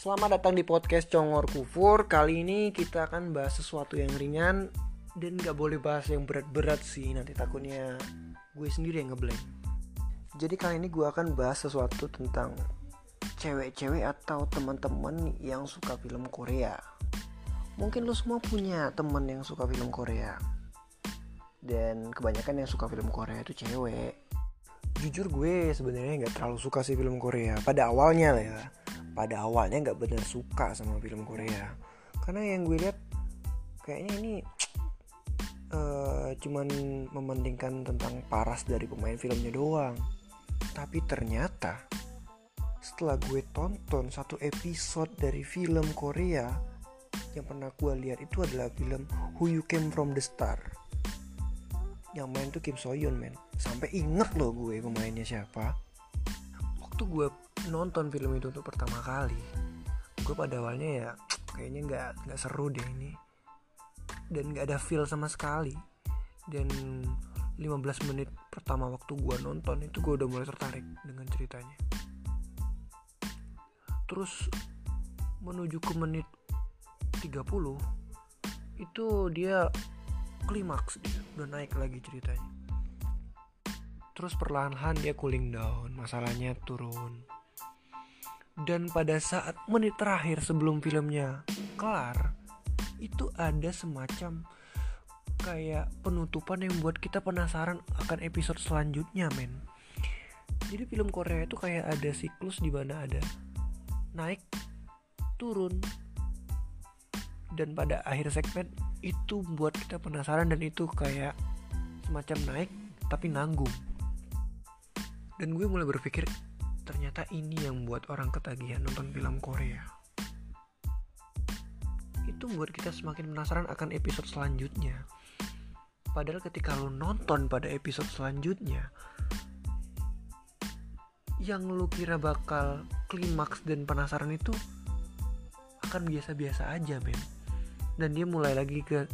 Selamat datang di podcast Congor Kufur. Kali ini kita akan bahas sesuatu yang ringan Dan gak boleh bahas yang berat-berat sih Nanti takutnya gue sendiri yang ngeblank. Jadi kali ini gue akan bahas sesuatu tentang Cewek-cewek atau teman-teman yang suka film Korea. Mungkin lo semua punya teman yang suka film Korea. Dan kebanyakan yang suka film Korea itu cewek. Jujur gue sebenarnya nggak terlalu suka sih film Korea Pada awalnya lah ya pada awalnya nggak bener suka sama film Korea. Karena yang gue lihat kayaknya ini uh, cuman mementingkan tentang paras dari pemain filmnya doang. Tapi ternyata setelah gue tonton satu episode dari film Korea yang pernah gue lihat itu adalah film Who You Came From The Star. Yang main tuh Kim So Hyun men. Sampai inget loh gue pemainnya siapa. Waktu gue nonton film itu untuk pertama kali. Gue pada awalnya ya kayaknya nggak nggak seru deh ini. Dan nggak ada feel sama sekali. Dan 15 menit pertama waktu gue nonton itu gue udah mulai tertarik dengan ceritanya. Terus menuju ke menit 30 itu dia klimaks dia udah naik lagi ceritanya. Terus perlahan-lahan dia cooling down masalahnya turun dan pada saat menit terakhir sebelum filmnya kelar itu ada semacam kayak penutupan yang buat kita penasaran akan episode selanjutnya men. Jadi film Korea itu kayak ada siklus di mana ada naik turun dan pada akhir segmen itu buat kita penasaran dan itu kayak semacam naik tapi nanggung. Dan gue mulai berpikir ternyata ini yang buat orang ketagihan nonton film Korea. Itu membuat kita semakin penasaran akan episode selanjutnya. Padahal ketika lo nonton pada episode selanjutnya yang lo kira bakal klimaks dan penasaran itu akan biasa-biasa aja men dan dia mulai lagi ke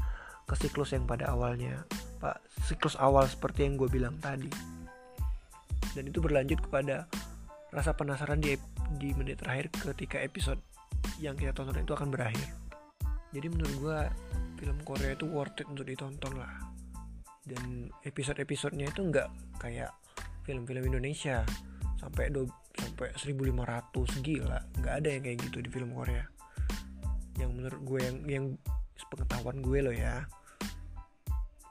ke siklus yang pada awalnya pak siklus awal seperti yang gue bilang tadi. Dan itu berlanjut kepada rasa penasaran di di menit terakhir ketika episode yang kita tonton itu akan berakhir. Jadi menurut gue film Korea itu worth it untuk ditonton lah. Dan episode-episodenya itu nggak kayak film-film Indonesia. Sampai do, sampai 1500 gila. Nggak ada yang kayak gitu di film Korea. Yang menurut gue yang yang pengetahuan gue loh ya.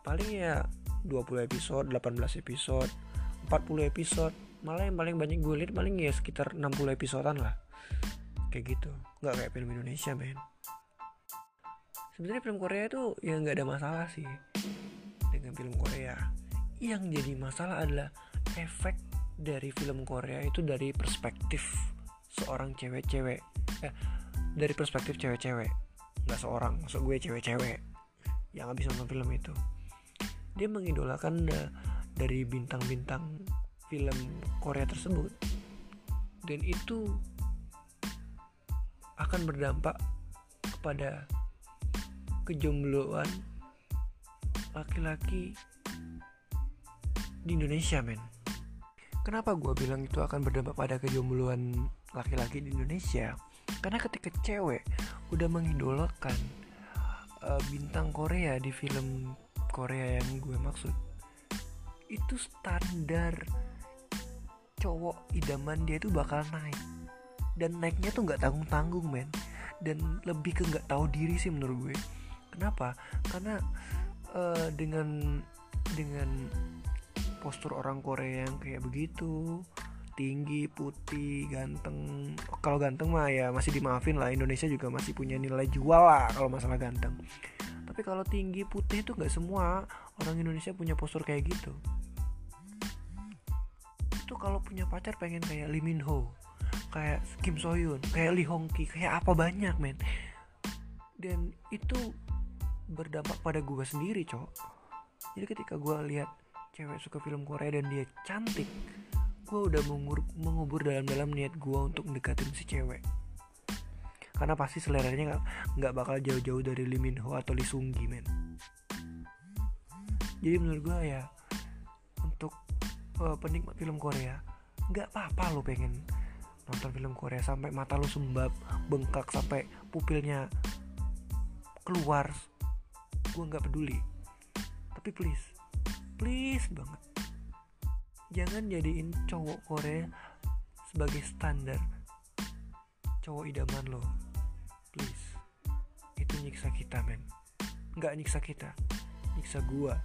Paling ya 20 episode 18 episode 40 episode malah yang paling banyak gue lihat paling ya sekitar 60 episodean lah. Kayak gitu. Nggak kayak film Indonesia men. Sebenarnya film Korea itu ya nggak ada masalah sih dengan film Korea. Yang jadi masalah adalah efek dari film Korea itu dari perspektif seorang cewek-cewek. Eh, dari perspektif cewek-cewek nggak seorang maksud gue cewek-cewek yang habis nonton film itu. Dia mengidolakan uh, dari bintang-bintang film Korea tersebut dan itu akan berdampak kepada kejombloan laki-laki di Indonesia men. Kenapa gue bilang itu akan berdampak pada kejombloan laki-laki di Indonesia? Karena ketika cewek udah mengidolakan uh, bintang Korea di film Korea yang gue maksud itu standar cowok idaman dia itu bakal naik. Dan naiknya tuh nggak tanggung tanggung men. Dan lebih ke nggak tahu diri sih menurut gue. Kenapa? Karena uh, dengan dengan postur orang Korea yang kayak begitu tinggi putih ganteng kalau ganteng mah ya masih dimaafin lah Indonesia juga masih punya nilai jual lah kalau masalah ganteng. Tapi kalau tinggi putih itu nggak semua orang Indonesia punya postur kayak gitu tuh kalau punya pacar pengen kayak Lee Min Ho kayak Kim So Hyun kayak Lee Hong Ki kayak apa banyak men. Dan itu berdampak pada gue sendiri cok jadi ketika gue lihat cewek suka film Korea dan dia cantik gue udah mengubur, mengubur dalam-dalam niat gue untuk mendekatin si cewek. Karena pasti seleranya nggak bakal jauh-jauh dari Lee Min Ho atau Lee Sung Gi men. Jadi menurut gue ya uh, penikmat film Korea nggak apa-apa lo pengen nonton film Korea sampai mata lo sembab bengkak sampai pupilnya keluar. Gue nggak peduli. Tapi please please banget. Jangan jadiin cowok Korea sebagai standar cowok idaman lo. Please. Itu nyiksa kita men. Nggak nyiksa kita nyiksa gua